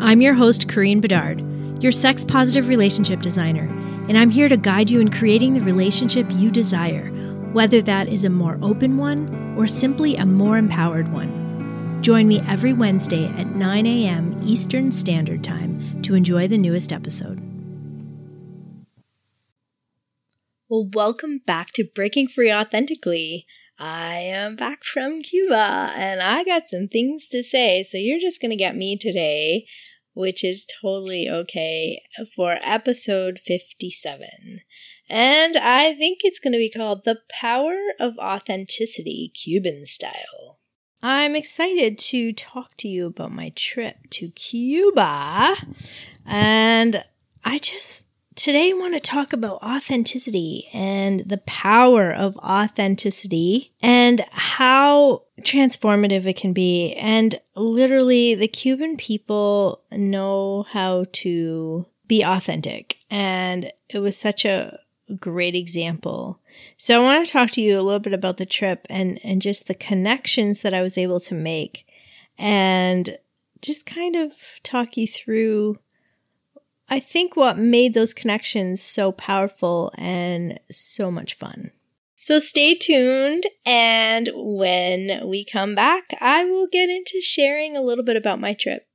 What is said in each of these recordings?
I'm your host, Karine Bedard, your sex positive relationship designer and I'm here to guide you in creating the relationship you desire, whether that is a more open one or simply a more empowered one. Join me every Wednesday at 9 a.m. Eastern Standard Time to enjoy the newest episode. Well, welcome back to Breaking Free Authentically. I am back from Cuba and I got some things to say, so you're just going to get me today which is totally okay for episode 57. And I think it's going to be called The Power of Authenticity Cuban Style. I'm excited to talk to you about my trip to Cuba. And I just today I want to talk about authenticity and the power of authenticity and how transformative it can be. And literally, the Cuban people know how to be authentic. And it was such a great example. So I want to talk to you a little bit about the trip and, and just the connections that I was able to make and just kind of talk you through I think what made those connections so powerful and so much fun. So stay tuned, and when we come back, I will get into sharing a little bit about my trip.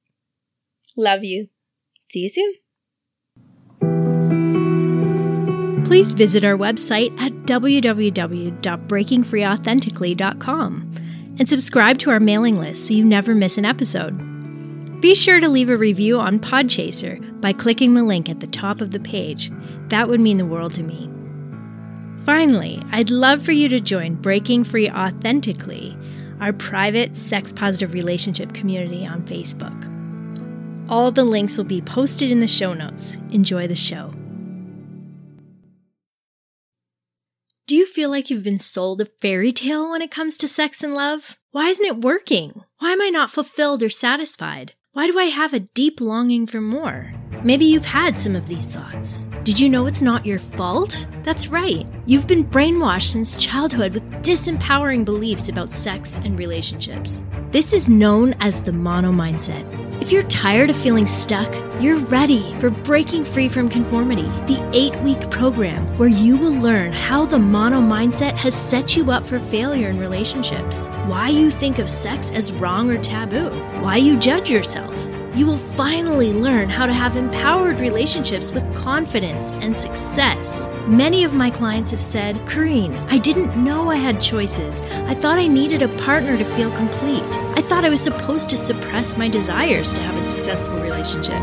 Love you. See you soon. Please visit our website at www.breakingfreeauthentically.com and subscribe to our mailing list so you never miss an episode. Be sure to leave a review on Podchaser by clicking the link at the top of the page. That would mean the world to me. Finally, I'd love for you to join Breaking Free Authentically, our private sex positive relationship community on Facebook. All the links will be posted in the show notes. Enjoy the show. Do you feel like you've been sold a fairy tale when it comes to sex and love? Why isn't it working? Why am I not fulfilled or satisfied? Why do I have a deep longing for more? Maybe you've had some of these thoughts. Did you know it's not your fault? That's right. You've been brainwashed since childhood with disempowering beliefs about sex and relationships. This is known as the mono mindset. If you're tired of feeling stuck, you're ready for Breaking Free from Conformity, the eight week program where you will learn how the mono mindset has set you up for failure in relationships, why you think of sex as wrong or taboo, why you judge yourself you will finally learn how to have empowered relationships with confidence and success. Many of my clients have said, Karine, I didn't know I had choices. I thought I needed a partner to feel complete. I thought I was supposed to suppress my desires to have a successful relationship.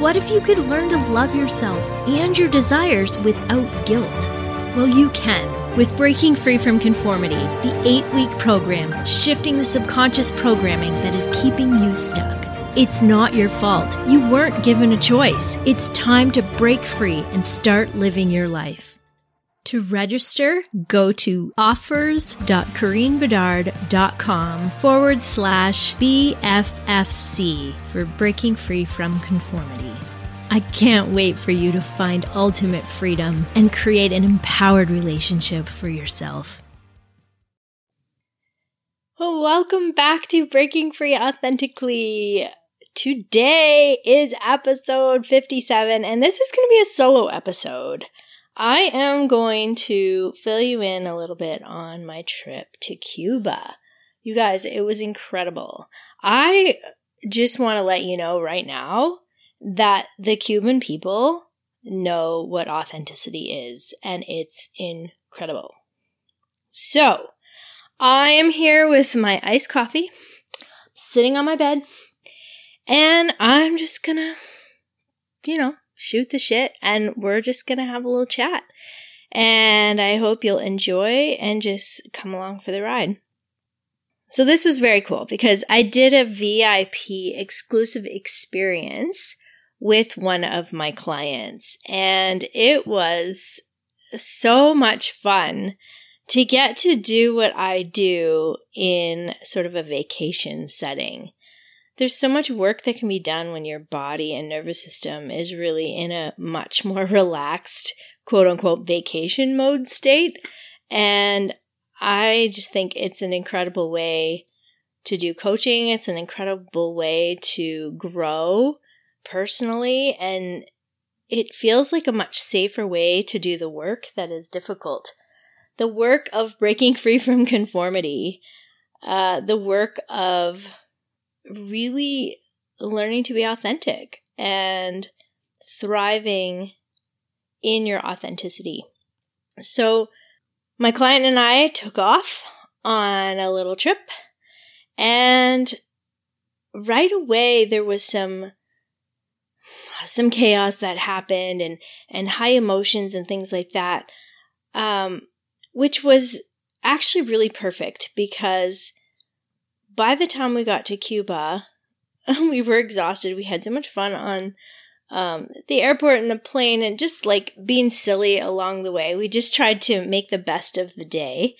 What if you could learn to love yourself and your desires without guilt? Well, you can with Breaking Free from Conformity, the eight week program, shifting the subconscious programming that is keeping you stuck. It's not your fault. You weren't given a choice. It's time to break free and start living your life. To register, go to offers.karinebedard.com forward slash BFFC for breaking free from conformity. I can't wait for you to find ultimate freedom and create an empowered relationship for yourself. Well, welcome back to Breaking Free Authentically. Today is episode 57, and this is going to be a solo episode. I am going to fill you in a little bit on my trip to Cuba. You guys, it was incredible. I just want to let you know right now that the Cuban people know what authenticity is, and it's incredible. So, I am here with my iced coffee, sitting on my bed and I'm just gonna, you know, shoot the shit and we're just gonna have a little chat. And I hope you'll enjoy and just come along for the ride. So this was very cool because I did a VIP exclusive experience with one of my clients. And it was so much fun to get to do what I do in sort of a vacation setting. There's so much work that can be done when your body and nervous system is really in a much more relaxed, quote unquote, vacation mode state. And I just think it's an incredible way to do coaching. It's an incredible way to grow personally. And it feels like a much safer way to do the work that is difficult. The work of breaking free from conformity, uh, the work of really learning to be authentic and thriving in your authenticity. So, my client and I took off on a little trip, and right away there was some some chaos that happened and and high emotions and things like that um, which was actually really perfect because by the time we got to Cuba, we were exhausted. We had so much fun on um, the airport and the plane and just like being silly along the way. We just tried to make the best of the day.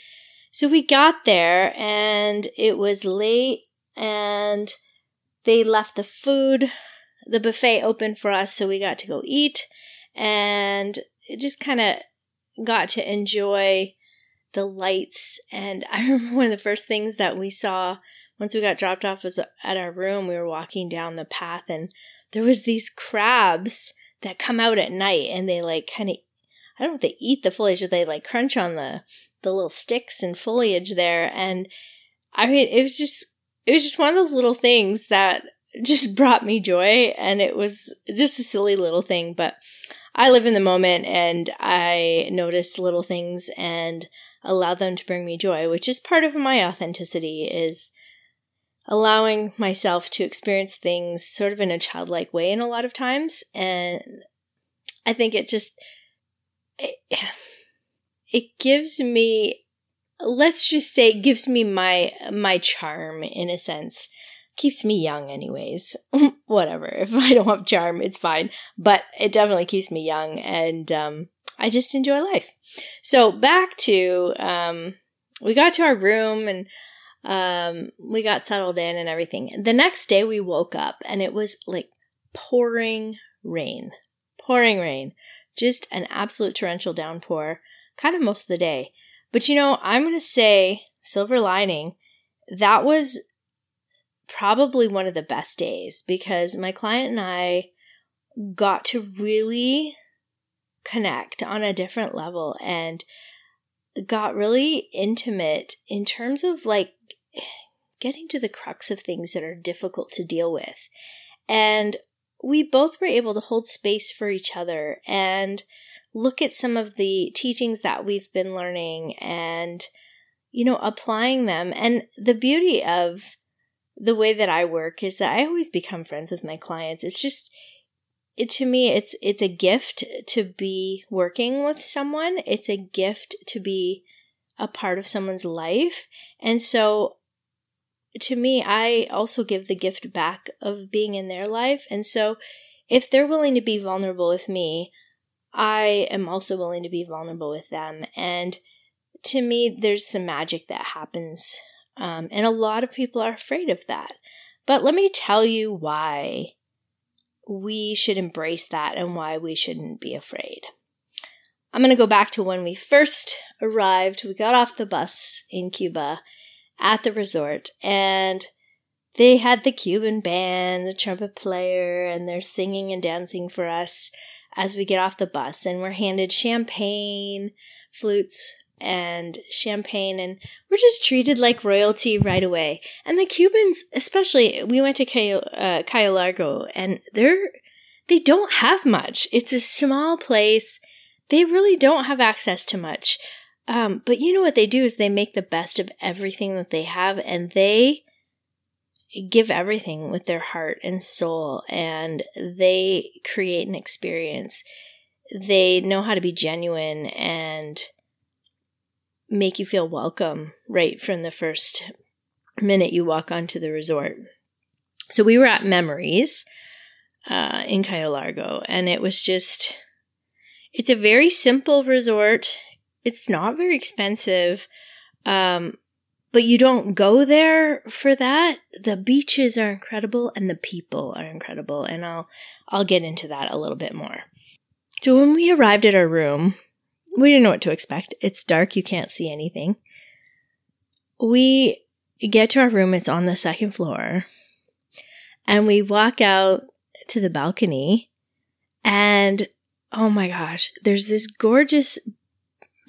So we got there and it was late and they left the food, the buffet open for us. So we got to go eat and it just kind of got to enjoy the lights. And I remember one of the first things that we saw once we got dropped off at our room. We were walking down the path and there was these crabs that come out at night and they like kind of, I don't know if they eat the foliage or they like crunch on the, the little sticks and foliage there. And I mean, it was just, it was just one of those little things that just brought me joy. And it was just a silly little thing, but I live in the moment and I notice little things and allow them to bring me joy, which is part of my authenticity is allowing myself to experience things sort of in a childlike way in a lot of times. And I think it just it, it gives me let's just say gives me my my charm in a sense. Keeps me young anyways. Whatever. If i don't have charm it's fine. But it definitely keeps me young and um, i just enjoy life. So back to um, we got to our room and um, we got settled in and everything. The next day we woke up and it was like pouring rain. Pouring rain. Just an absolute torrential downpour kind of most of the day. But you know i'm going to say silver lining that was probably one of the best days because my client and I got to really connect on a different level and got really intimate in terms of like getting to the crux of things that are difficult to deal with. And we both were able to hold space for each other and look at some of the teachings that we've been learning and, you know, applying them. And the beauty of the way that I work is that I always become friends with my clients. It's just it, to me it's it's a gift to be working with someone. It's a gift to be a part of someone's life. And so to me, I also give the gift back of being in their life. And so if they're willing to be vulnerable with me, I am also willing to be vulnerable with them. And to me, there's some magic that happens um, and a lot of people are afraid of that. But let me tell you why we should embrace that and why we shouldn't be afraid. I'm going to go back to when we first arrived. We got off the bus in Cuba at the resort and they had the Cuban band, the trumpet player, and they're singing and dancing for us as we get off the bus. And we're handed champagne, flutes, and champagne and we're just treated like royalty right away. And the Cubans, especially, we went to Cayo, uh, Largo and they're, they don't have much. It's a small place. They really don't have access to much. Um, but you know what they do is they make the best of everything that they have and they give everything with their heart and soul and they create an experience. They know how to be genuine and make you feel welcome right from the first minute you walk onto the resort. So we were at Memories uh, in Cayo Largo. And it was just, it's a very simple resort. It's not very expensive. Um, but you don't go there for that. The beaches are incredible and the people are incredible. And I'll, I'll get into that a little bit more. So when we arrived at our room, we didn't know what to expect. It's dark. You can't see anything. We get to our room. It's on the second floor and we walk out to the balcony and oh my gosh, there's this gorgeous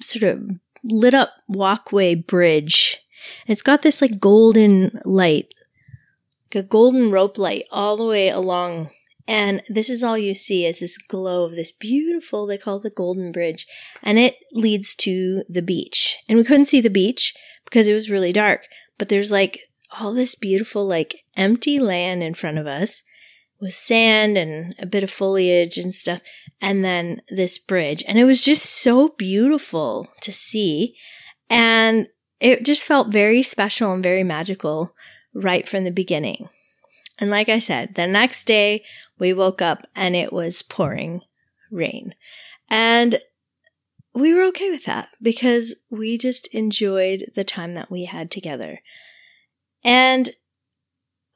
sort of lit up walkway bridge. It's got this like golden light, like a golden rope light all the way along. And this is all you see is this glow of this beautiful, they call it the Golden Bridge. And it leads to the beach. And we couldn't see the beach because it was really dark. But there's like all this beautiful, like empty land in front of us with sand and a bit of foliage and stuff. And then this bridge. And it was just so beautiful to see. And it just felt very special and very magical right from the beginning. And like I said, the next day we woke up and it was pouring rain. And we were okay with that because we just enjoyed the time that we had together. And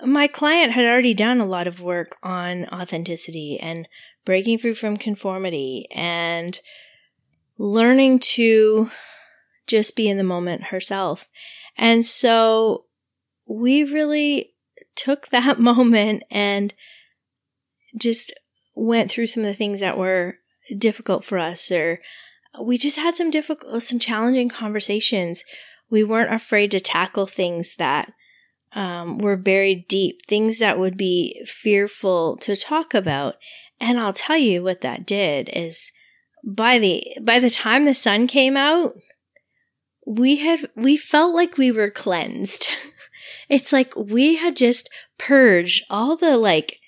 my client had already done a lot of work on authenticity and breaking free from conformity and learning to just be in the moment herself. And so we really took that moment and just went through some of the things that were difficult for us or we just had some difficult some challenging conversations. We weren't afraid to tackle things that um, were buried deep, things that would be fearful to talk about. And I'll tell you what that did is by the by the time the sun came out, we had we felt like we were cleansed. it's like we had just purged all the like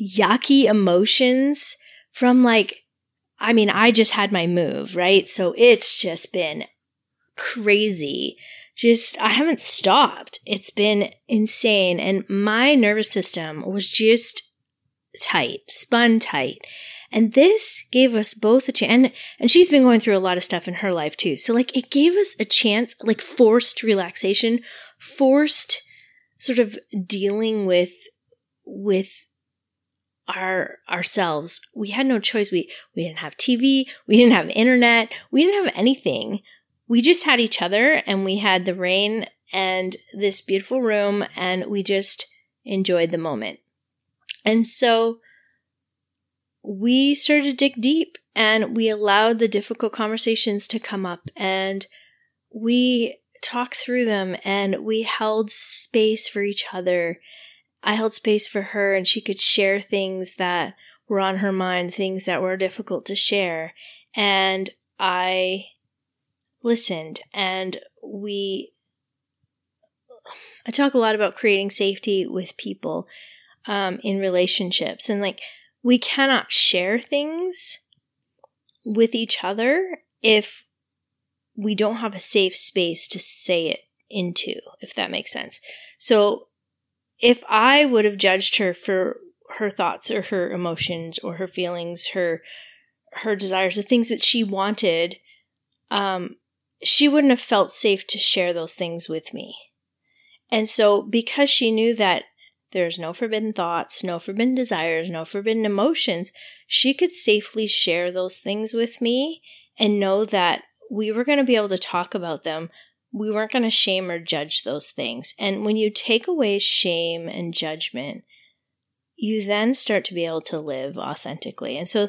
yucky emotions from like I mean, I just had my move, right? So it's just been crazy just, I haven't stopped. It's been insane. And my nervous system was just tight, spun tight. And this gave us both a chance. And, and she's been going through a lot of stuff in her life too. So like it gave us a chance, like forced relaxation, forced sort of dealing with, with our ourselves. We had no choice. We we didn't have TV, we didn't have internet, we didn't have anything we just had each other and we had the rain and this beautiful room and we just enjoyed the moment. And so we started to dig deep and we allowed the difficult conversations to come up and we talked through them and we held space for each other. I held space for her and she could share things that were on her mind, things that were difficult to share. And I listened and we I talk a lot about creating safety with people um, in relationships and like we cannot share things with each other if we don't have a safe space to say it into if that makes sense. So if i would have judged her for her thoughts or her emotions or her feelings her her desires the things that she wanted um she wouldn't have felt safe to share those things with me. And so, because she knew that there's no forbidden thoughts, no forbidden desires, no forbidden emotions, she could safely share those things with me and know that we were going to be able to talk about them. We weren't going to shame or judge those things. And when you take away shame and judgment, you then start to be able to live authentically. And so,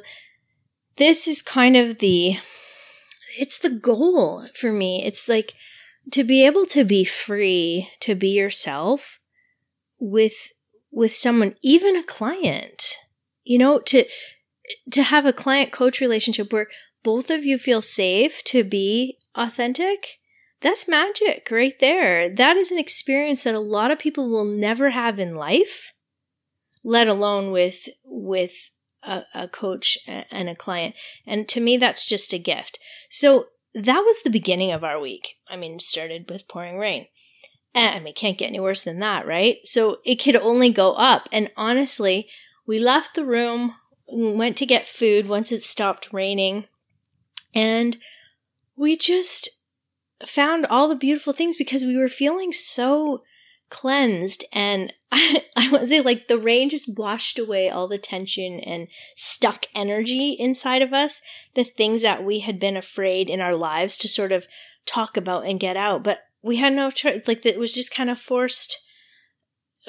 this is kind of the it's the goal for me. It's like to be able to be free to be yourself with with someone even a client. You know, to to have a client coach relationship where both of you feel safe to be authentic. That's magic right there. That is an experience that a lot of people will never have in life, let alone with with a, a coach and a client. And to me, that's just a gift. So that was the beginning of our week. I mean, started with pouring rain. And I mean, can't get any worse than that, right? So it could only go up. And honestly, we left the room, went to get food once it stopped raining, and we just found all the beautiful things because we were feeling so cleansed and I, I say like the rain just washed away all the tension and stuck energy inside of us, the things that we had been afraid in our lives to sort of talk about and get out. But we had no choice. Like it was just kind of forced,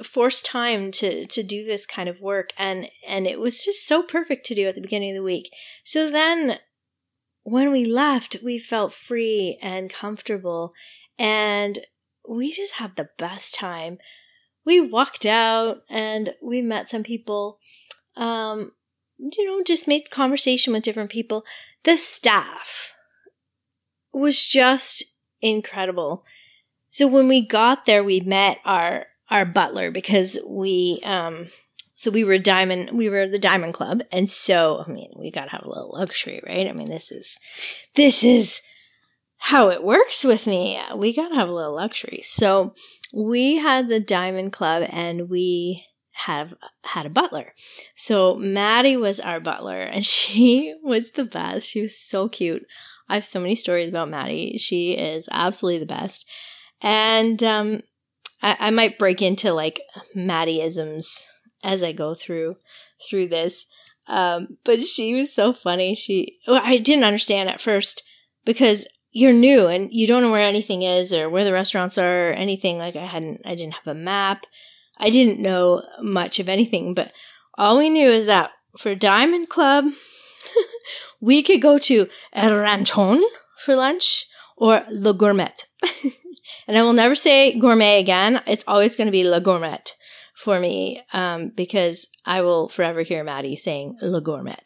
forced time to to do this kind of work, and and it was just so perfect to do at the beginning of the week. So then, when we left, we felt free and comfortable, and we just had the best time. We walked out and we met some people. Um, you know, just made conversation with different people. The staff was just incredible. So when we got there, we met our our butler because we um so we were diamond we were the diamond club and so i mean we got to have a little luxury right i mean this is this is how it works with me. We got to have a little luxury. So we had the Diamond Club and we have had a butler. So Maddie was our butler and she was the best. She was so cute. I have so many stories about Maddie. She is absolutely the best. And um, I, I might break into like Maddieisms as I go through through this. Um, but she was so funny. She well, I didn't understand at first because you're new and you don't know where anything is or where the restaurants are or anything. Like I hadn't, I didn't have a map. I didn't know much of anything, but all we knew is that for Diamond Club, we could go to El Ranchon for lunch or Le Gourmet. and I will never say gourmet again. It's always going to be Le Gourmet for me um, because I will forever hear Maddie saying Le Gourmet.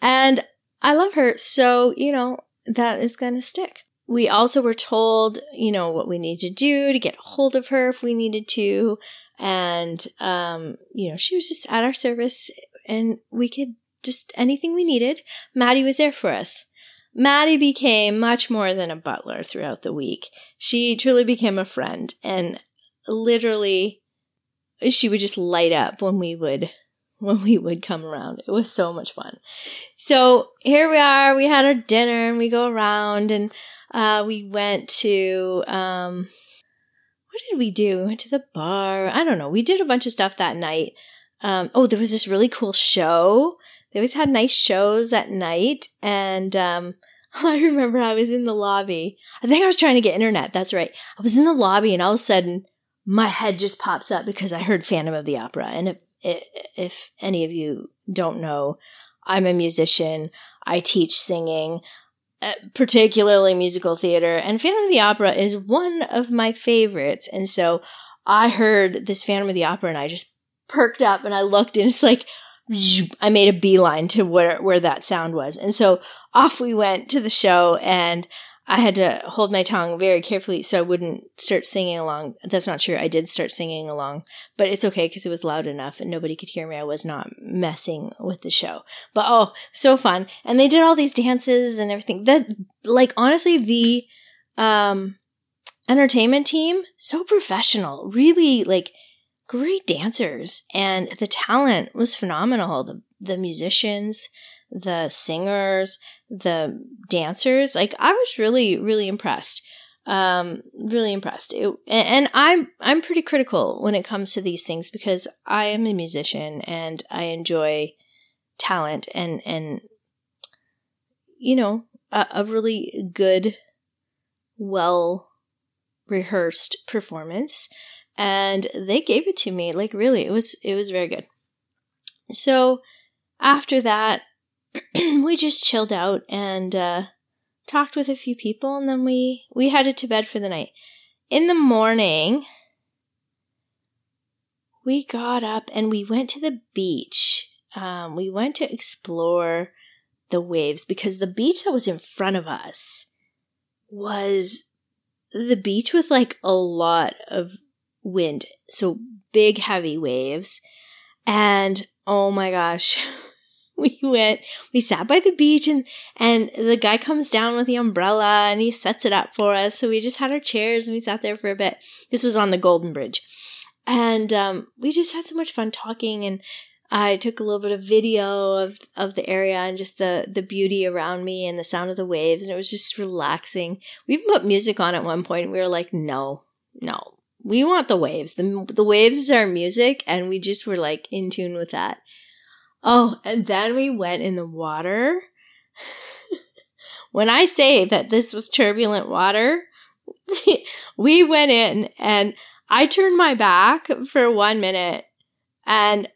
And I love her. So, you know, that is going to stick. We also were told, you know, what we need to do to get hold of her if we needed to. And, um, you know, she was just at our service and we could just anything we needed. Maddie was there for us. Maddie became much more than a butler throughout the week. She truly became a friend and literally she would just light up when we would when we would come around. It was so much fun. So here we are. We had our dinner and we go around and uh, we went to um, what did we do? We went to the bar. I don't know. We did a bunch of stuff that night. Um, oh, there was this really cool show. They always had nice shows at night, and um, I remember I was in the lobby. I think I was trying to get internet. That's right. I was in the lobby, and all of a sudden, my head just pops up because I heard Phantom of the Opera, and it if any of you don't know, I'm a musician. I teach singing, uh, particularly musical theater, and Phantom of the Opera is one of my favorites. And so I heard this Phantom of the Opera and I just perked up and I looked and it's like, I made a beeline to where, where that sound was. And so off we went to the show and I had to hold my tongue very carefully so I wouldn't start singing along. That's not true. I did start singing along, but it's okay because it was loud enough and nobody could hear me. I was not messing with the show. But oh, so fun. And they did all these dances and everything. That, like, honestly, the, um, entertainment team, so professional, really, like, great dancers. And the talent was phenomenal. The, the musicians, the singers, the dancers. Like I was really, really impressed. Um, really impressed. It, and I'm I'm pretty critical when it comes to these things because I am a musician and I enjoy talent and and you know a, a really good, well rehearsed performance and they gave it to me like really it was it was very good so after that we just chilled out and uh, talked with a few people, and then we we headed to bed for the night. In the morning, we got up and we went to the beach. Um, we went to explore the waves because the beach that was in front of us was the beach with like a lot of wind, so big, heavy waves. And oh my gosh. we went, we sat by the beach and, and the guy comes down with the umbrella and he sets it up for us. So we just had our chairs and we sat there for a bit. This was on the Golden Bridge. And, um, we just had so much fun talking and, I took a little bit of video of, of the area and just the, the beauty around me and the sound of the waves. And it was just relaxing. We even put music on at one point. we were like, no, no, we want the waves. The, the waves is our music. And we just were like in tune with that. Oh, and then we went in the water. when I say that this was turbulent water, we went in and I turned my back for one minute and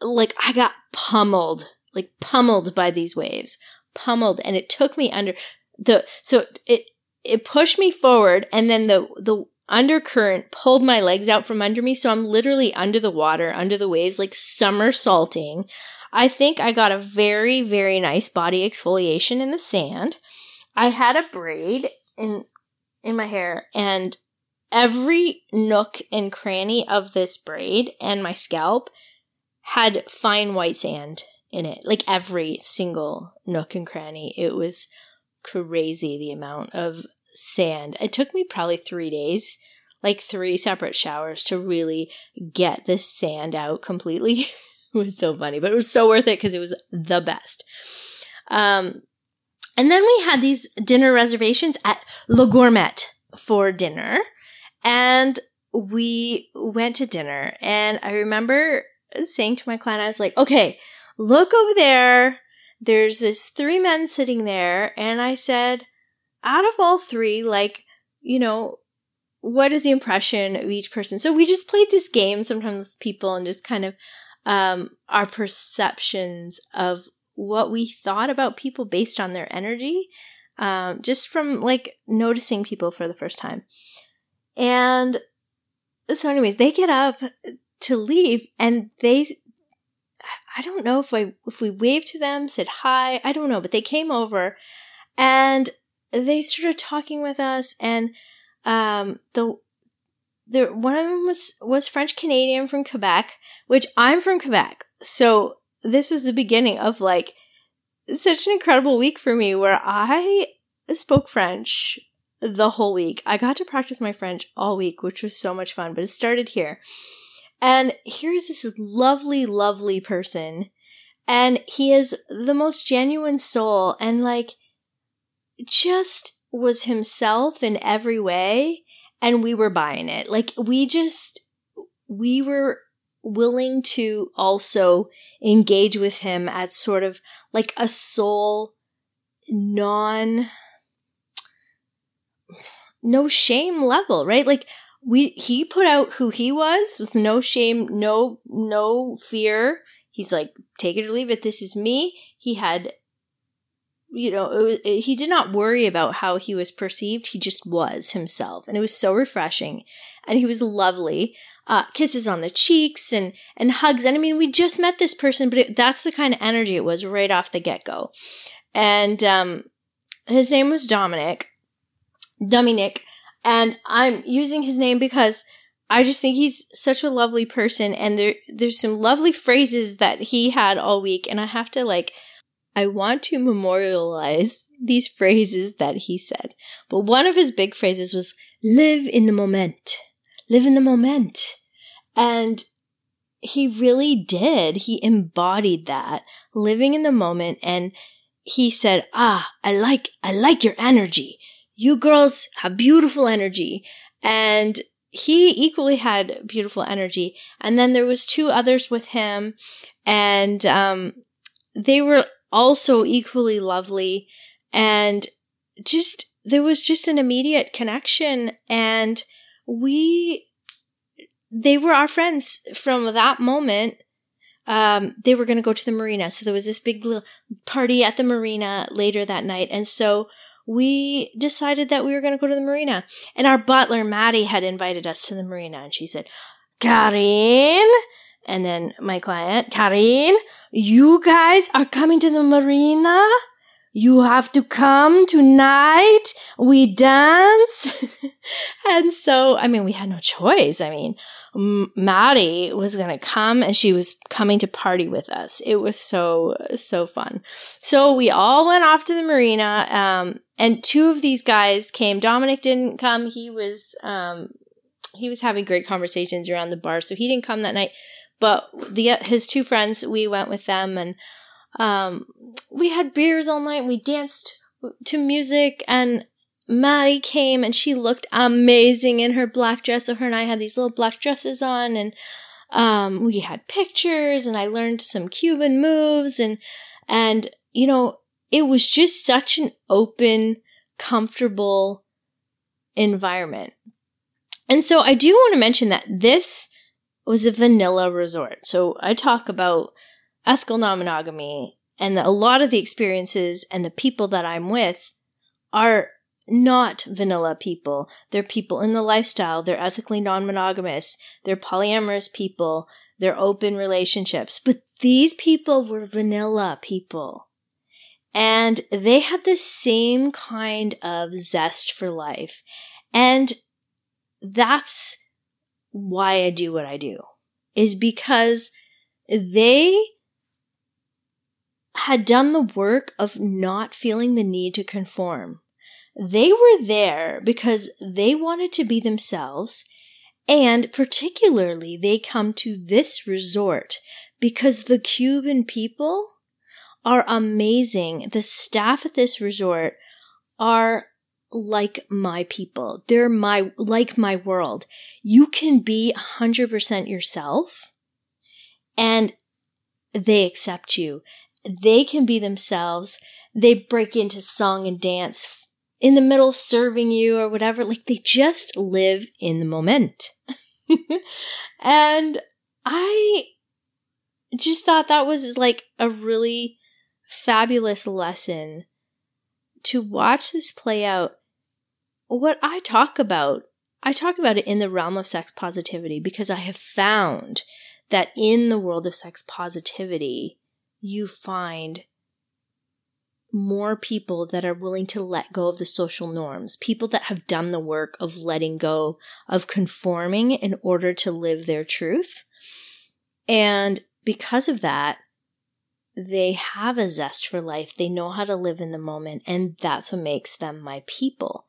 like I got pummeled, like pummeled by these waves, pummeled. And it took me under the, so it, it pushed me forward and then the, the undercurrent pulled my legs out from under me. So I'm literally under the water, under the waves, like somersaulting. I think I got a very, very nice body exfoliation in the sand. I had a braid in in my hair and every nook and cranny of this braid and my scalp had fine white sand in it. Like every single nook and cranny. It was crazy the amount of sand. It took me probably three days, like three separate showers to really get this sand out completely. it was so funny, but it was so worth it because it was the best. Um, and then we had these dinner reservations at Le Gourmet for dinner. And we went to dinner. And I remember saying to my client, I was like, okay, look over there. There's this three men sitting there. And I said, out of all three, like, you know, what is the impression of each person? So we just played this game sometimes with people and just kind of um, our perceptions of what we thought about people based on their energy, um, just from like noticing people for the first time. And so, anyways, they get up to leave and they, I don't know if I, if we waved to them, said hi, I don't know, but they came over and they started talking with us and, um, the, the, one of them was, was French Canadian from Quebec, which I'm from Quebec. So this was the beginning of like such an incredible week for me where I spoke French the whole week. I got to practice my French all week, which was so much fun, but it started here. And here's this lovely, lovely person. And he is the most genuine soul and like just was himself in every way. And we were buying it. Like we just, we were willing to also engage with him at sort of like a soul non no shame level, right? Like we he put out who he was with no shame, no no fear. He's like, take it or leave it. This is me. He had you know, it, it, he did not worry about how he was perceived. He just was himself. And it was so refreshing. And he was lovely. Uh, kisses on the cheeks and, and hugs. And I mean, we just met this person, but it, that's the kind of energy it was right off the get go. And, um, his name was Dominic, Dominic. And I'm using his name because I just think he's such a lovely person. And there, there's some lovely phrases that he had all week. And I have to like, I want to memorialize these phrases that he said. But one of his big phrases was live in the moment. Live in the moment. And he really did. He embodied that living in the moment. And he said, ah, I like, I like your energy. You girls have beautiful energy. And he equally had beautiful energy. And then there was two others with him and, um, they were also equally lovely. And just there was just an immediate connection. And we they were our friends from that moment. Um, they were going to go to the marina. So there was this big little party at the marina later that night. And so we decided that we were going to go to the marina. And our butler maddie had invited us to the marina. And she said Karine and then my client, Karine, you guys are coming to the marina? You have to come tonight. We dance. and so, I mean, we had no choice. I mean, M- Maddie was going to come and she was coming to party with us. It was so, so fun. So we all went off to the marina. Um, and two of these guys came. Dominic didn't come. He was, um, he was having great conversations around the bar, so he didn't come that night. But the his two friends, we went with them, and um, we had beers all night. We danced to music, and Maddie came, and she looked amazing in her black dress. So her and I had these little black dresses on, and um, we had pictures, and I learned some Cuban moves, and and you know, it was just such an open, comfortable environment. And so I do want to mention that this was a vanilla resort. So I talk about ethical non monogamy, and a lot of the experiences and the people that I'm with are not vanilla people. They're people in the lifestyle. They're ethically non monogamous. They're polyamorous people. They're open relationships. But these people were vanilla people. And they had the same kind of zest for life. And that's why I do what I do, is because they had done the work of not feeling the need to conform. They were there because they wanted to be themselves, and particularly they come to this resort because the Cuban people are amazing. The staff at this resort are like my people. They're my, like my world. You can be 100% yourself and they accept you. They can be themselves. They break into song and dance in the middle of serving you or whatever. Like they just live in the moment. and I just thought that was like a really fabulous lesson to watch this play out. What I talk about, I talk about it in the realm of sex positivity because I have found that in the world of sex positivity, you find more people that are willing to let go of the social norms, people that have done the work of letting go of conforming in order to live their truth. And because of that, they have a zest for life. They know how to live in the moment, and that's what makes them my people.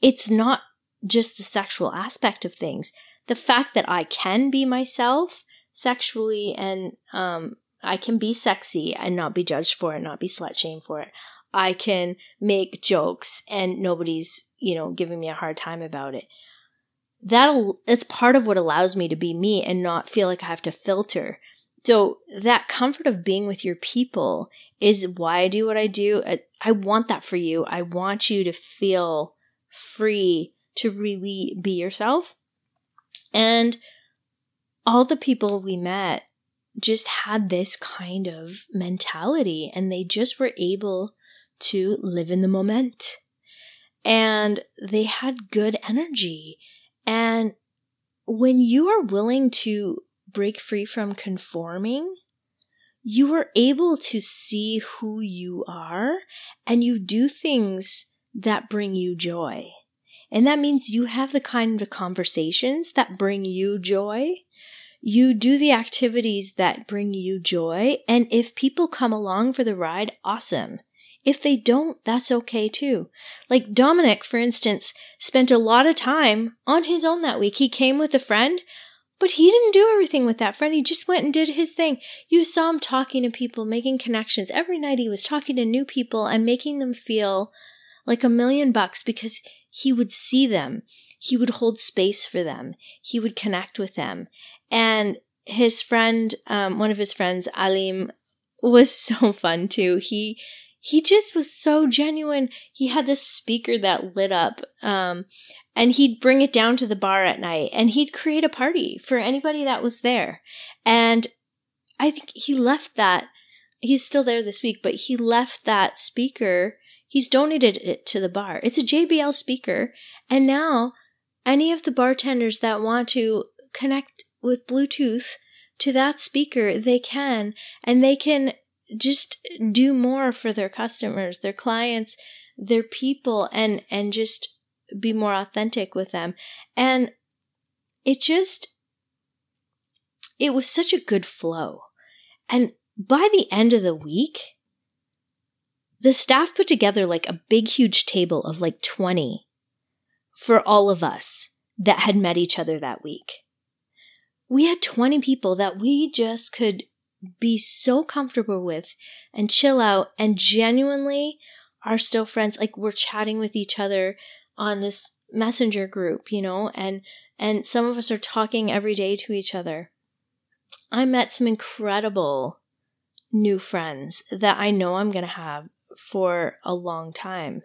It's not just the sexual aspect of things. The fact that I can be myself sexually and um, I can be sexy and not be judged for it, not be slut shamed for it. I can make jokes and nobody's, you know, giving me a hard time about it. That'll, it's part of what allows me to be me and not feel like I have to filter. So that comfort of being with your people is why I do what I do. I want that for you. I want you to feel free to really be yourself. And all the people we met just had this kind of mentality and they just were able to live in the moment. And they had good energy. And when you are willing to break free from conforming, you are able to see who you are and you do things that bring you joy. And that means you have the kind of conversations that bring you joy. You do the activities that bring you joy. And if people come along for the ride, awesome. If they don't, that's okay too. Like Dominic, for instance, spent a lot of time on his own that week. He came with a friend. But he didn't do everything with that friend. He just went and did his thing. You saw him talking to people, making connections. Every night he was talking to new people and making them feel like a million bucks because he would see them. He would hold space for them. He would connect with them. And his friend, um, one of his friends, Alim, was so fun too. He, he just was so genuine. He had this speaker that lit up. Um, and he'd bring it down to the bar at night and he'd create a party for anybody that was there. And I think he left that, he's still there this week, but he left that speaker, he's donated it to the bar. It's a JBL speaker. And now any of the bartenders that want to connect with Bluetooth to that speaker, they can, and they can just do more for their customers, their clients, their people, and, and just be more authentic with them. And it just, it was such a good flow. And by the end of the week, the staff put together like a big, huge table of like 20 for all of us that had met each other that week. We had 20 people that we just could be so comfortable with and chill out and genuinely are still friends. Like we're chatting with each other on this messenger group, you know, and, and some of us are talking every day to each other. I met some incredible new friends that I know I'm going to have for a long time.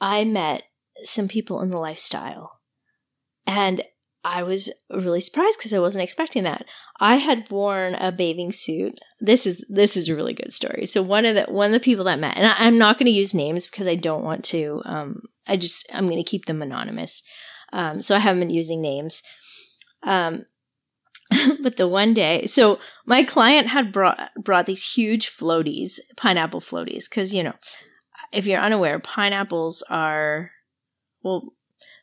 I met some people in the lifestyle and I was really surprised because I wasn't expecting that. I had worn a bathing suit. This is this is a really good story. So one of the one of the people that met, and I, am not going to use names because I don't want to. Um, I just I'm going to keep them anonymous. Um, so I haven't been using names. Um, but the one day, so my client had brought brought these huge floaties, pineapple floaties, because you know, if you're unaware, pineapples are well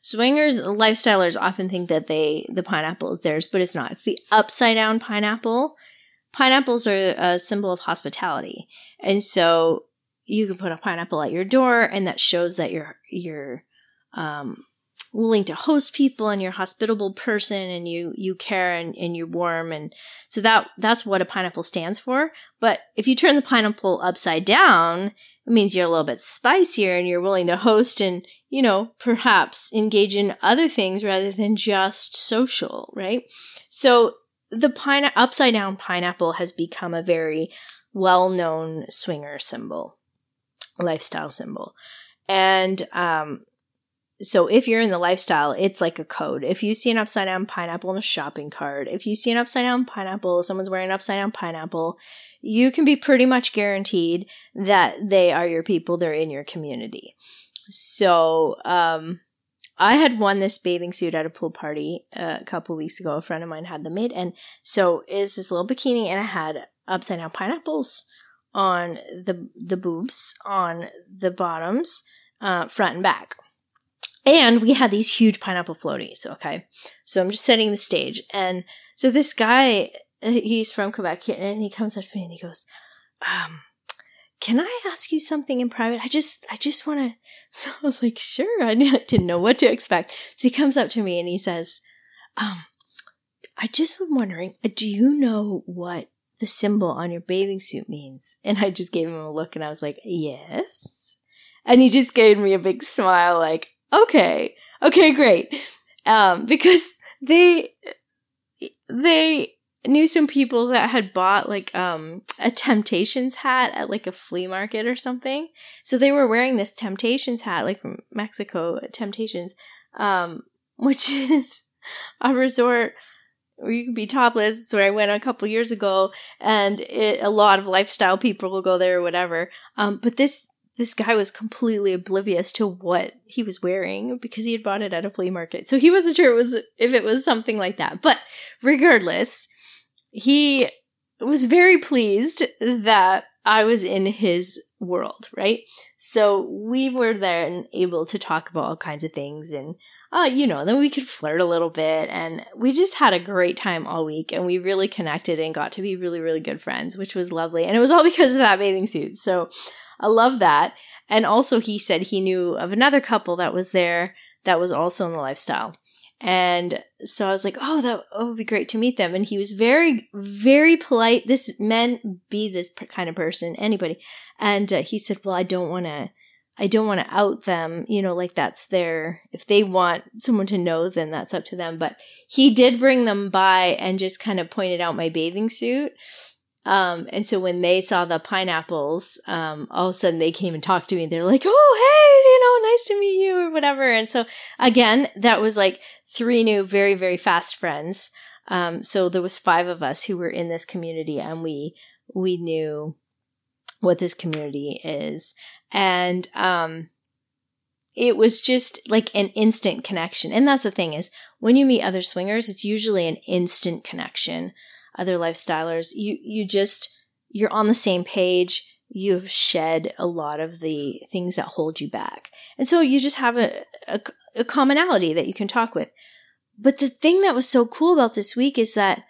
Swingers, lifestylers often think that they the pineapple is theirs, but it's not. It's the upside down pineapple. Pineapples are a symbol of hospitality, and so you can put a pineapple at your door, and that shows that you're you're um, willing to host people and you're a hospitable person and you you care and, and you're warm and so that that's what a pineapple stands for but if you turn the pineapple upside down it means you're a little bit spicier and you're willing to host and, you know, perhaps engage in other things rather than just social, right? So the pine upside down pineapple has become a very well known swinger symbol, lifestyle symbol. And um, so if you're in the lifestyle, it's like a code. If you see an upside down pineapple in a shopping cart, if you see an upside down pineapple, someone's wearing an upside down pineapple, you can be pretty much guaranteed that they are your people, they're in your community. So, um, I had won this bathing suit at a pool party uh, a couple weeks ago. A friend of mine had them made, and so is this little bikini, and it had upside down pineapples on the the boobs, on the bottoms, uh, front and back. And we had these huge pineapple floaties. Okay. So I'm just setting the stage. And so this guy, he's from Quebec and he comes up to me and he goes, um, can I ask you something in private? I just, I just want to. So I was like, sure. I didn't know what to expect. So he comes up to me and he says, um, I just was wondering, uh, do you know what the symbol on your bathing suit means? And I just gave him a look and I was like, yes. And he just gave me a big smile, like, okay, okay, great. Um, because they, they knew some people that had bought like, um, a Temptations hat at like a flea market or something. So they were wearing this Temptations hat, like from Mexico, Temptations, um, which is a resort where you can be topless. It's where I went a couple years ago, and it, a lot of lifestyle people will go there or whatever. Um, but this this guy was completely oblivious to what he was wearing because he had bought it at a flea market. So he wasn't sure it was if it was something like that. But regardless, he was very pleased that I was in his world, right? So we were there and able to talk about all kinds of things and uh, you know, then we could flirt a little bit and we just had a great time all week and we really connected and got to be really, really good friends, which was lovely. And it was all because of that bathing suit. So I love that. And also, he said he knew of another couple that was there that was also in the lifestyle. And so I was like, oh, that oh, would be great to meet them. And he was very, very polite. This men be this kind of person, anybody. And uh, he said, well, I don't want to, I don't want to out them, you know, like that's their, if they want someone to know, then that's up to them. But he did bring them by and just kind of pointed out my bathing suit. Um, and so when they saw the pineapples, um, all of a sudden they came and talked to me. They're like, "Oh, hey, you know, nice to meet you," or whatever. And so again, that was like three new, very, very fast friends. Um, so there was five of us who were in this community, and we we knew what this community is, and um, it was just like an instant connection. And that's the thing is, when you meet other swingers, it's usually an instant connection other lifestylers, you, you just, you're on the same page. You've shed a lot of the things that hold you back. And so you just have a, a, a commonality that you can talk with. But the thing that was so cool about this week is that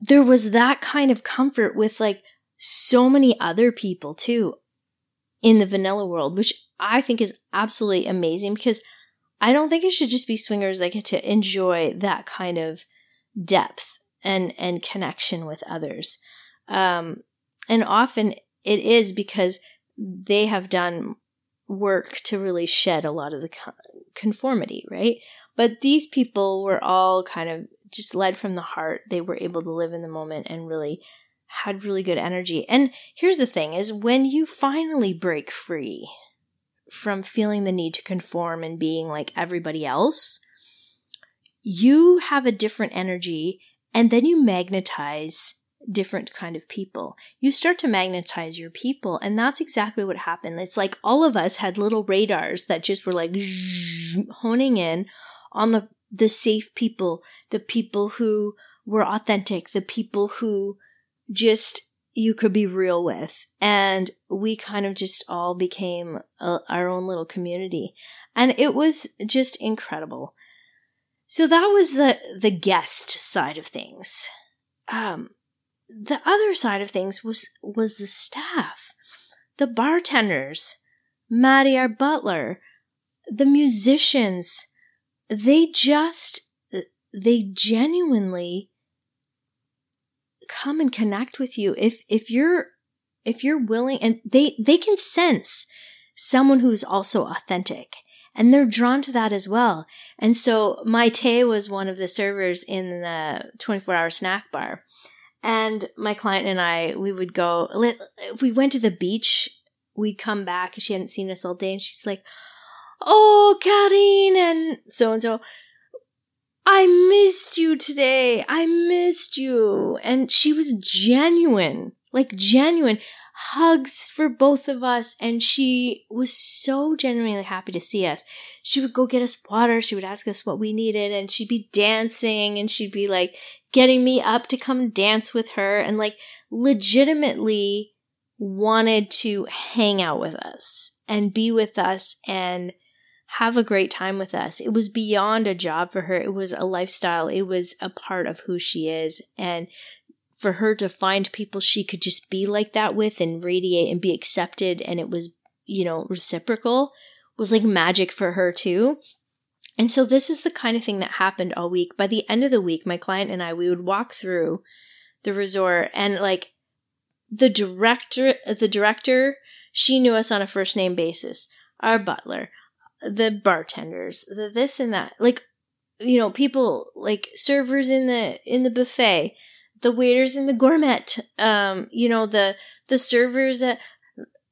there was that kind of comfort with like so many other people too in the vanilla world, which I think is absolutely amazing because I don't think it should just be swingers get to enjoy that kind of depth and and connection with others. Um, and often it is because they have done work to really shed a lot of the conformity, right? But these people were all kind of just led from the heart. They were able to live in the moment and really had really good energy. And here's the thing is when you finally break free from feeling the need to conform and being like everybody else, you have a different energy and then you magnetize different kind of people. You start to magnetize your people and that's exactly what happened. It's like all of us had little radars that just were like honing in on the the safe people, the people who were authentic, the people who just you could be real with. And we kind of just all became a, our own little community. And it was just incredible. So that was the the guest side of things. Um, the other side of things was was the staff, the bartenders, Maddie, our butler, the musicians. They just they genuinely come and connect with you if if you're if you're willing and they they can sense someone who's also authentic and they're drawn to that as well. And so Maite was one of the servers in the 24 hour snack bar. And my client and I, we would go, if we went to the beach, we'd come back. She hadn't seen us all day and she's like, Oh, Karine and so and so. I missed you today. I missed you. And she was genuine, like genuine hugs for both of us. And she was so genuinely happy to see us. She would go get us water. She would ask us what we needed and she'd be dancing and she'd be like getting me up to come dance with her and like legitimately wanted to hang out with us and be with us and have a great time with us. It was beyond a job for her. It was a lifestyle. It was a part of who she is. And for her to find people she could just be like that with and radiate and be accepted and it was, you know, reciprocal was like magic for her too. And so this is the kind of thing that happened all week. By the end of the week, my client and I, we would walk through the resort and like the director, the director, she knew us on a first name basis. Our butler, the bartenders, the this and that. Like, you know, people like servers in the in the buffet, the waiters in the gourmet, um, you know, the the servers at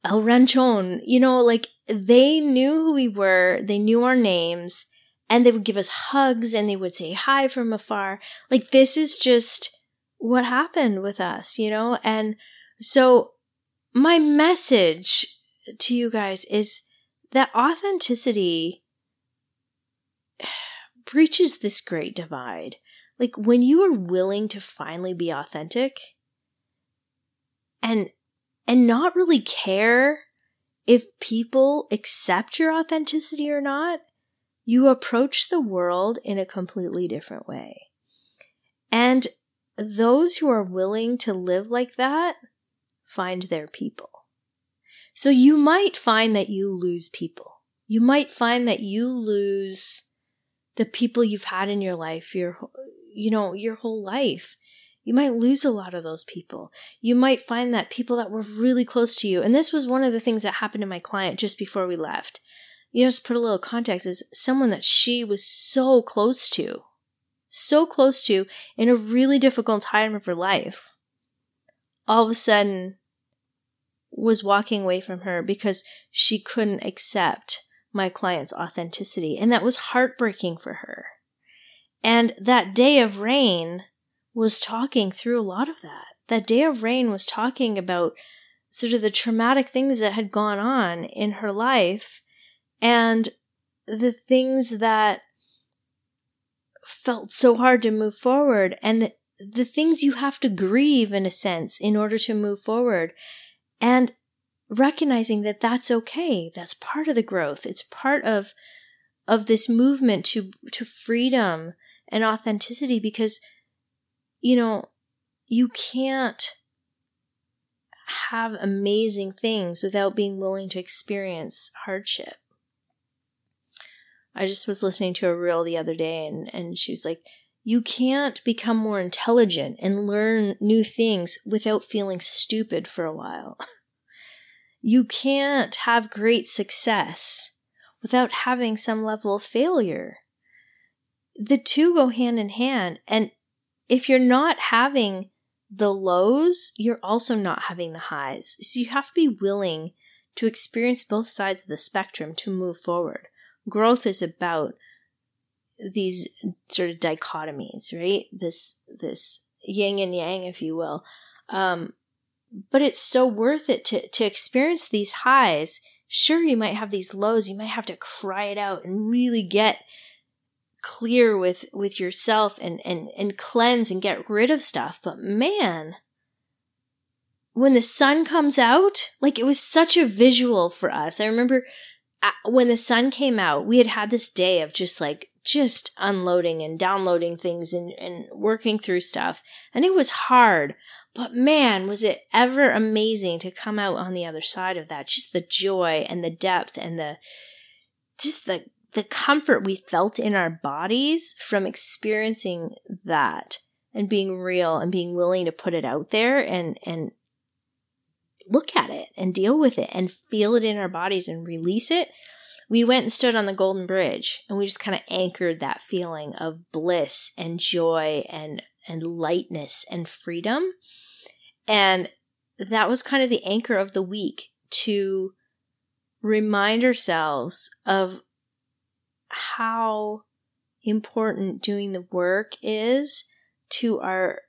El Ranchon, you know, like they knew who we were, they knew our names, and they would give us hugs and they would say hi from afar. Like this is just what happened with us, you know? And so my message to you guys is that authenticity breaches this great divide. Like when you are willing to finally be authentic and and not really care if people accept your authenticity or not, you approach the world in a completely different way. And those who are willing to live like that find their people. So you might find that you lose people. You might find that you lose the people you've had in your life, your, you know, your whole life. You might lose a lot of those people. You might find that people that were really close to you, and this was one of the things that happened to my client just before we left. You know, just put a little context is someone that she was so close to, so close to in a really difficult time of her life. All of a sudden, was walking away from her because she couldn't accept my client's authenticity. And that was heartbreaking for her. And that day of rain was talking through a lot of that. That day of rain was talking about sort of the traumatic things that had gone on in her life and the things that felt so hard to move forward and the, the things you have to grieve in a sense in order to move forward. And recognizing that that's okay. That's part of the growth. It's part of of this movement to to freedom and authenticity because you know you can't have amazing things without being willing to experience hardship I just was listening to a reel the other day and, and she was like, you can't become more intelligent and learn new things without feeling stupid for a while. you can't have great success without having some level of failure. The two go hand in hand. And if you're not having the lows, you're also not having the highs. So you have to be willing to experience both sides of the spectrum to move forward. Growth is about these sort of dichotomies, right? This this yin and yang, if you will. Um, but it's so worth it to to experience these highs. Sure, you might have these lows. You might have to cry it out and really get clear with with yourself and and and cleanse and get rid of stuff. But man, when the sun comes out, like it was such a visual for us. I remember uh, when the sun came out, we had had this day of just like just unloading and downloading things and, and working through stuff. And it was hard, but man, was it ever amazing to come out on the other side of that. Just the joy and the depth and the, just the, the comfort we felt in our bodies from experiencing that and being real and being willing to put it out there and, and look at it and deal with it and feel it in our bodies and release it we went and stood on the Golden Bridge and we just kind of anchored that feeling of bliss and joy and and lightness and freedom. And that was kind of the anchor of the week to remind ourselves of how important doing the work is to our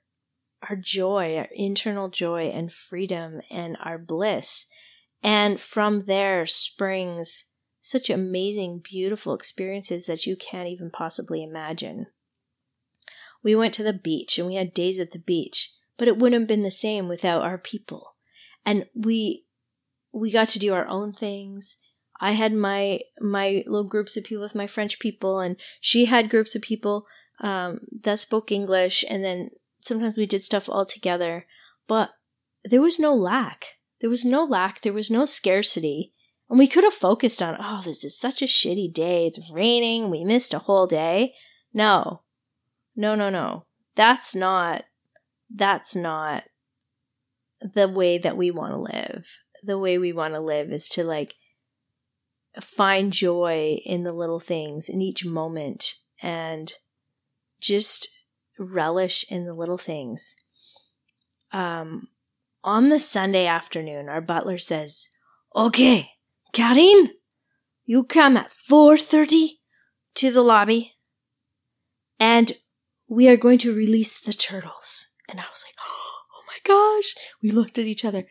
our joy, our internal joy and freedom and our bliss. And from there springs such amazing, beautiful experiences that you can't even possibly imagine. We went to the beach and we had days at the beach, but it wouldn't have been the same without our people. And we we got to do our own things. I had my my little groups of people with my French people, and she had groups of people um, that spoke English, and then sometimes we did stuff all together. But there was no lack. There was no lack. There was no scarcity. And we could have focused on, oh, this is such a shitty day. It's raining. We missed a whole day. No. No, no, no. That's not, that's not the way that we want to live. The way we want to live is to like find joy in the little things in each moment and just relish in the little things. Um, on the Sunday afternoon, our butler says, okay, Karine, you come at 4.30 to the lobby and we are going to release the turtles. And I was like, oh my gosh. We looked at each other.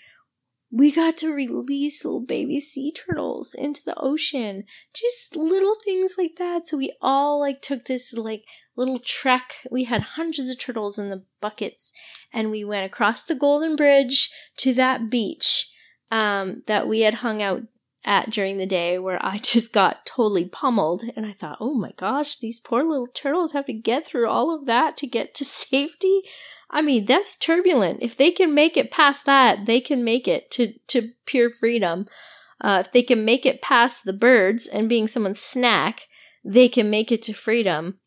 We got to release little baby sea turtles into the ocean. Just little things like that. So we all like took this like little trek. We had hundreds of turtles in the buckets and we went across the Golden Bridge to that beach um, that we had hung out at during the day where I just got totally pummeled. And I thought, oh my gosh, these poor little turtles have to get through all of that to get to safety. I mean, that's turbulent. If they can make it past that, they can make it to, to pure freedom. Uh, if they can make it past the birds and being someone's snack, they can make it to freedom.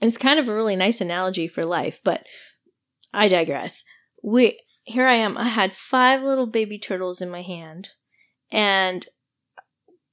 And it's kind of a really nice analogy for life, but I digress. We, here I am. I had five little baby turtles in my hand and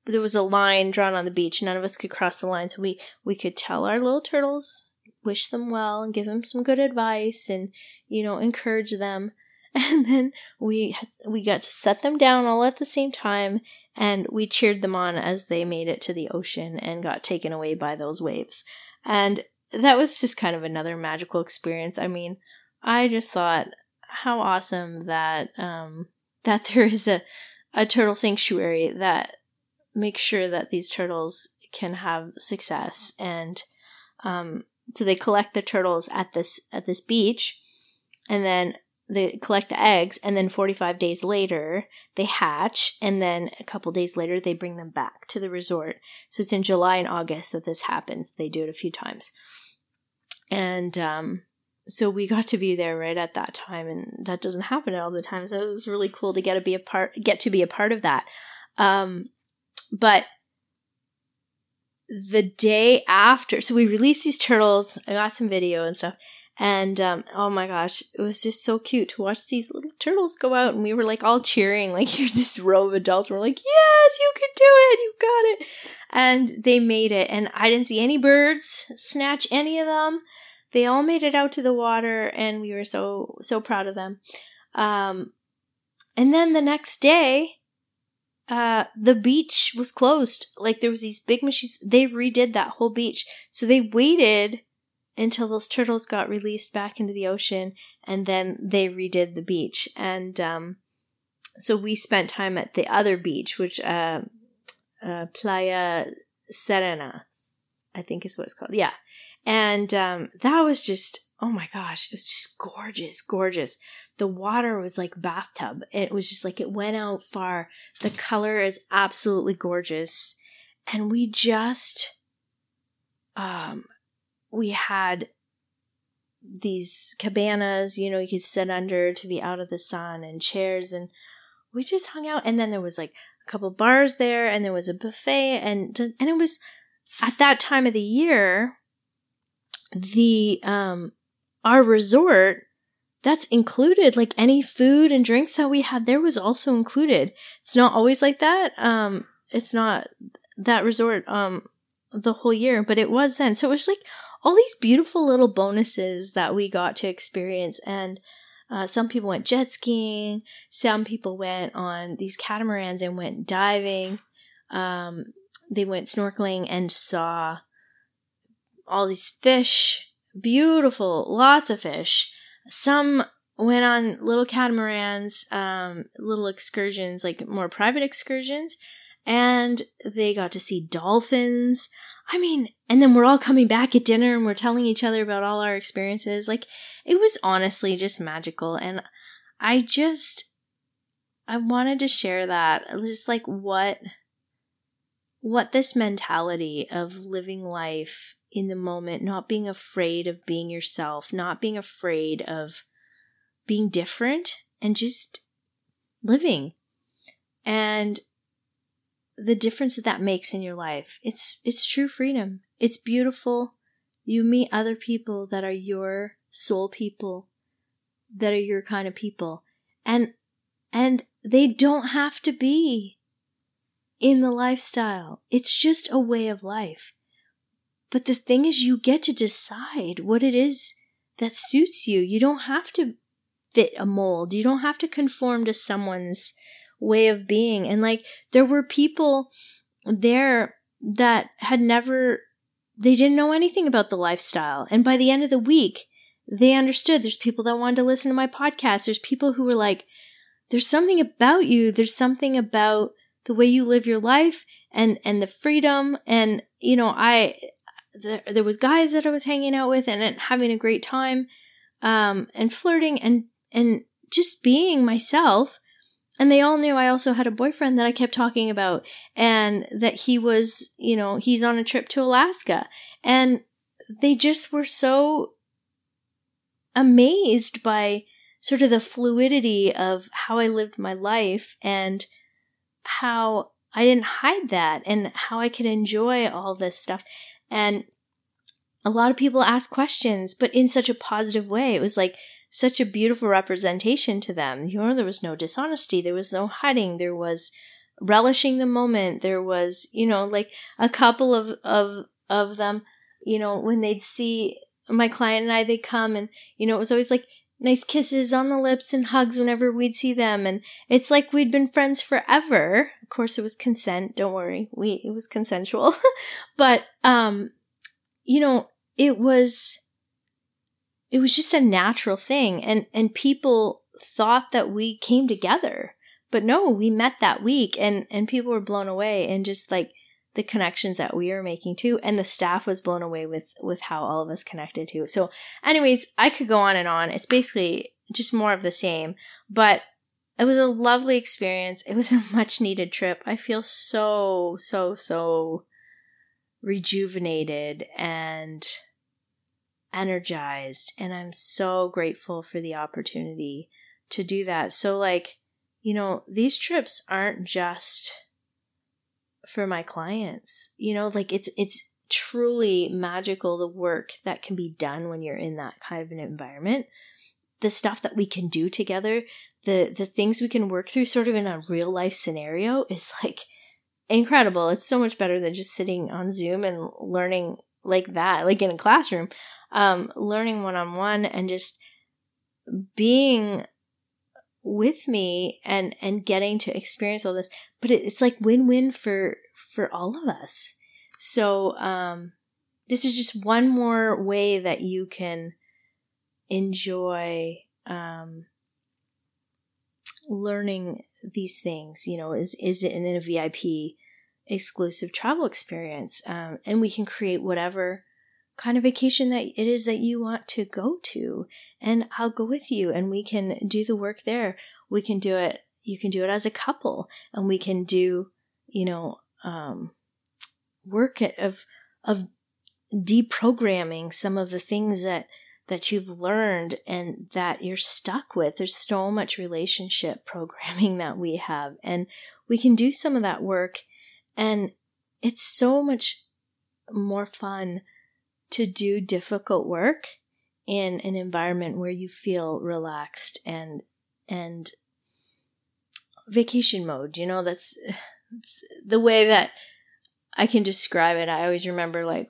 there was a line drawn on the beach. None of us could cross the line, so we we could tell our little turtles, wish them well, and give them some good advice, and you know encourage them. And then we we got to set them down all at the same time, and we cheered them on as they made it to the ocean and got taken away by those waves. And that was just kind of another magical experience. I mean, I just thought how awesome that um, that there is a a turtle sanctuary that makes sure that these turtles can have success and um, so they collect the turtles at this at this beach and then they collect the eggs and then 45 days later they hatch and then a couple days later they bring them back to the resort. So it's in july and august that this happens. They do it a few times. And um, so we got to be there right at that time and that doesn't happen all the time. So it was really cool to get to be a part get to be a part of that. Um, but the day after, so we released these turtles. I got some video and stuff. And um, oh my gosh, it was just so cute to watch these little turtles go out, and we were like all cheering. Like here's this row of adults, and we're like, "Yes, you can do it! You got it!" And they made it, and I didn't see any birds snatch any of them. They all made it out to the water, and we were so so proud of them. Um, and then the next day, uh, the beach was closed. Like there was these big machines. They redid that whole beach, so they waited until those turtles got released back into the ocean and then they redid the beach. And um, so we spent time at the other beach which uh, uh, playa serena i think is what it's called. Yeah. And um, that was just oh my gosh it was just gorgeous gorgeous the water was like bathtub. It was just like it went out far. The color is absolutely gorgeous. And we just um we had these cabanas, you know, you could sit under to be out of the sun and chairs and we just hung out. And then there was like a couple bars there and there was a buffet and and it was at that time of the year the um our resort that's included like any food and drinks that we had there was also included it's not always like that um it's not that resort um the whole year but it was then so it was like all these beautiful little bonuses that we got to experience. And uh, some people went jet skiing, some people went on these catamarans and went diving. Um, they went snorkeling and saw all these fish, beautiful, lots of fish. Some went on little catamarans, um, little excursions, like more private excursions, and they got to see dolphins. I mean, and then we're all coming back at dinner and we're telling each other about all our experiences. Like, it was honestly just magical. And I just, I wanted to share that. Just like what, what this mentality of living life in the moment, not being afraid of being yourself, not being afraid of being different and just living. And the difference that that makes in your life. It's it's true freedom. It's beautiful. You meet other people that are your soul people, that are your kind of people. And and they don't have to be in the lifestyle. It's just a way of life. But the thing is you get to decide what it is that suits you. You don't have to fit a mold. You don't have to conform to someone's way of being. And like there were people there that had never, they didn't know anything about the lifestyle. And by the end of the week, they understood. There's people that wanted to listen to my podcast. There's people who were like, there's something about you. There's something about the way you live your life and, and the freedom. And, you know, I, there, there was guys that I was hanging out with and, and having a great time, um, and flirting and, and just being myself and they all knew I also had a boyfriend that I kept talking about and that he was, you know, he's on a trip to Alaska. And they just were so amazed by sort of the fluidity of how I lived my life and how I didn't hide that and how I could enjoy all this stuff. And a lot of people ask questions, but in such a positive way. It was like, such a beautiful representation to them. You know, there was no dishonesty, there was no hiding, there was relishing the moment. There was, you know, like a couple of of of them, you know, when they'd see my client and I, they'd come and, you know, it was always like nice kisses on the lips and hugs whenever we'd see them. And it's like we'd been friends forever. Of course, it was consent. Don't worry. We, it was consensual. but, um, you know, it was, it was just a natural thing and and people thought that we came together but no we met that week and and people were blown away and just like the connections that we were making too and the staff was blown away with with how all of us connected too. So anyways i could go on and on. It's basically just more of the same but it was a lovely experience. It was a much needed trip. I feel so so so rejuvenated and energized and I'm so grateful for the opportunity to do that. So like, you know, these trips aren't just for my clients. You know, like it's it's truly magical the work that can be done when you're in that kind of an environment. The stuff that we can do together, the the things we can work through sort of in a real life scenario is like incredible. It's so much better than just sitting on Zoom and learning like that, like in a classroom. Um, learning one on one and just being with me and and getting to experience all this but it, it's like win-win for for all of us. So um this is just one more way that you can enjoy um learning these things. You know is is it in a vip exclusive travel experience? Um, and we can create whatever kind of vacation that it is that you want to go to and I'll go with you and we can do the work there. We can do it you can do it as a couple and we can do, you know, um, work of of deprogramming some of the things that that you've learned and that you're stuck with. There's so much relationship programming that we have and we can do some of that work and it's so much more fun to do difficult work in an environment where you feel relaxed and and vacation mode you know that's, that's the way that i can describe it. I always remember like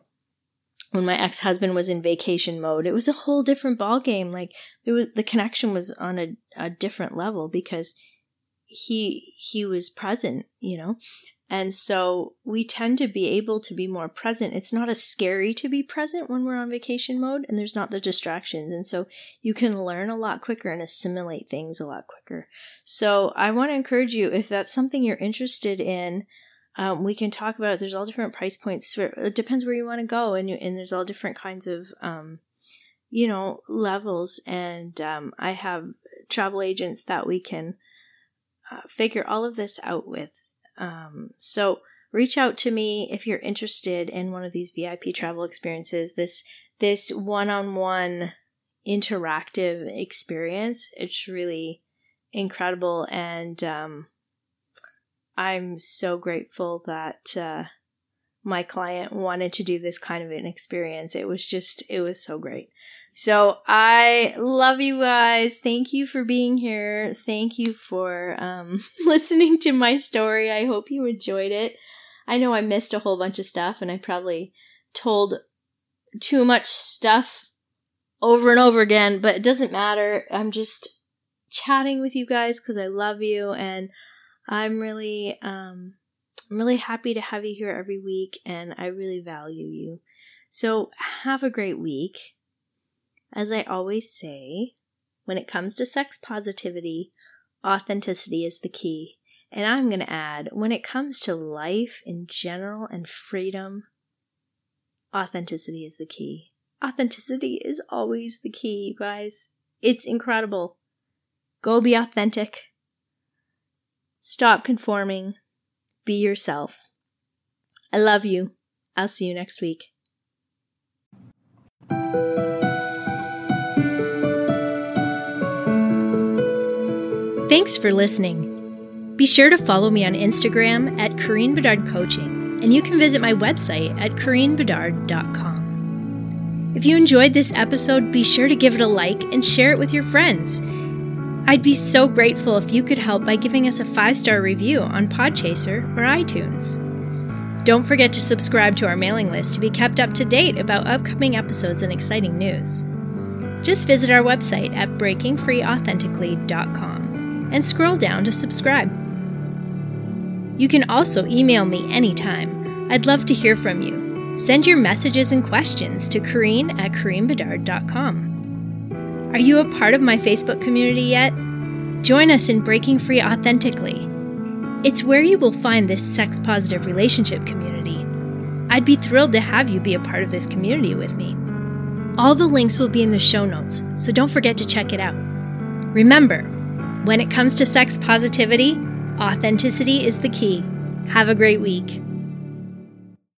when my ex-husband was in vacation mode it was a whole different ball game like it was the connection was on a, a different level because he he was present you know and so we tend to be able to be more present. It's not as scary to be present when we're on vacation mode and there's not the distractions. And so you can learn a lot quicker and assimilate things a lot quicker. So I want to encourage you, if that's something you're interested in, um, we can talk about it. There's all different price points. For, it depends where you want to go. And, and there's all different kinds of, um, you know, levels. And um, I have travel agents that we can uh, figure all of this out with. Um, so reach out to me if you're interested in one of these VIP travel experiences. This this one-on-one interactive experience. It's really incredible, and um, I'm so grateful that uh, my client wanted to do this kind of an experience. It was just, it was so great. So I love you guys. Thank you for being here. Thank you for um, listening to my story. I hope you enjoyed it. I know I missed a whole bunch of stuff and I probably told too much stuff over and over again, but it doesn't matter. I'm just chatting with you guys because I love you and I'm really um I'm really happy to have you here every week and I really value you. So have a great week. As I always say, when it comes to sex positivity, authenticity is the key. And I'm going to add, when it comes to life in general and freedom, authenticity is the key. Authenticity is always the key, guys. It's incredible. Go be authentic. Stop conforming. Be yourself. I love you. I'll see you next week. Thanks for listening. Be sure to follow me on Instagram at Karine Bedard Coaching, and you can visit my website at KarineBedard.com. If you enjoyed this episode, be sure to give it a like and share it with your friends. I'd be so grateful if you could help by giving us a five star review on Podchaser or iTunes. Don't forget to subscribe to our mailing list to be kept up to date about upcoming episodes and exciting news. Just visit our website at breakingfreeauthentically.com and scroll down to subscribe. You can also email me anytime. I'd love to hear from you. Send your messages and questions to Karine at KarineBedard.com. Are you a part of my Facebook community yet? Join us in Breaking Free Authentically. It's where you will find this sex positive relationship community. I'd be thrilled to have you be a part of this community with me. All the links will be in the show notes, so don't forget to check it out. Remember, when it comes to sex positivity, authenticity is the key. Have a great week.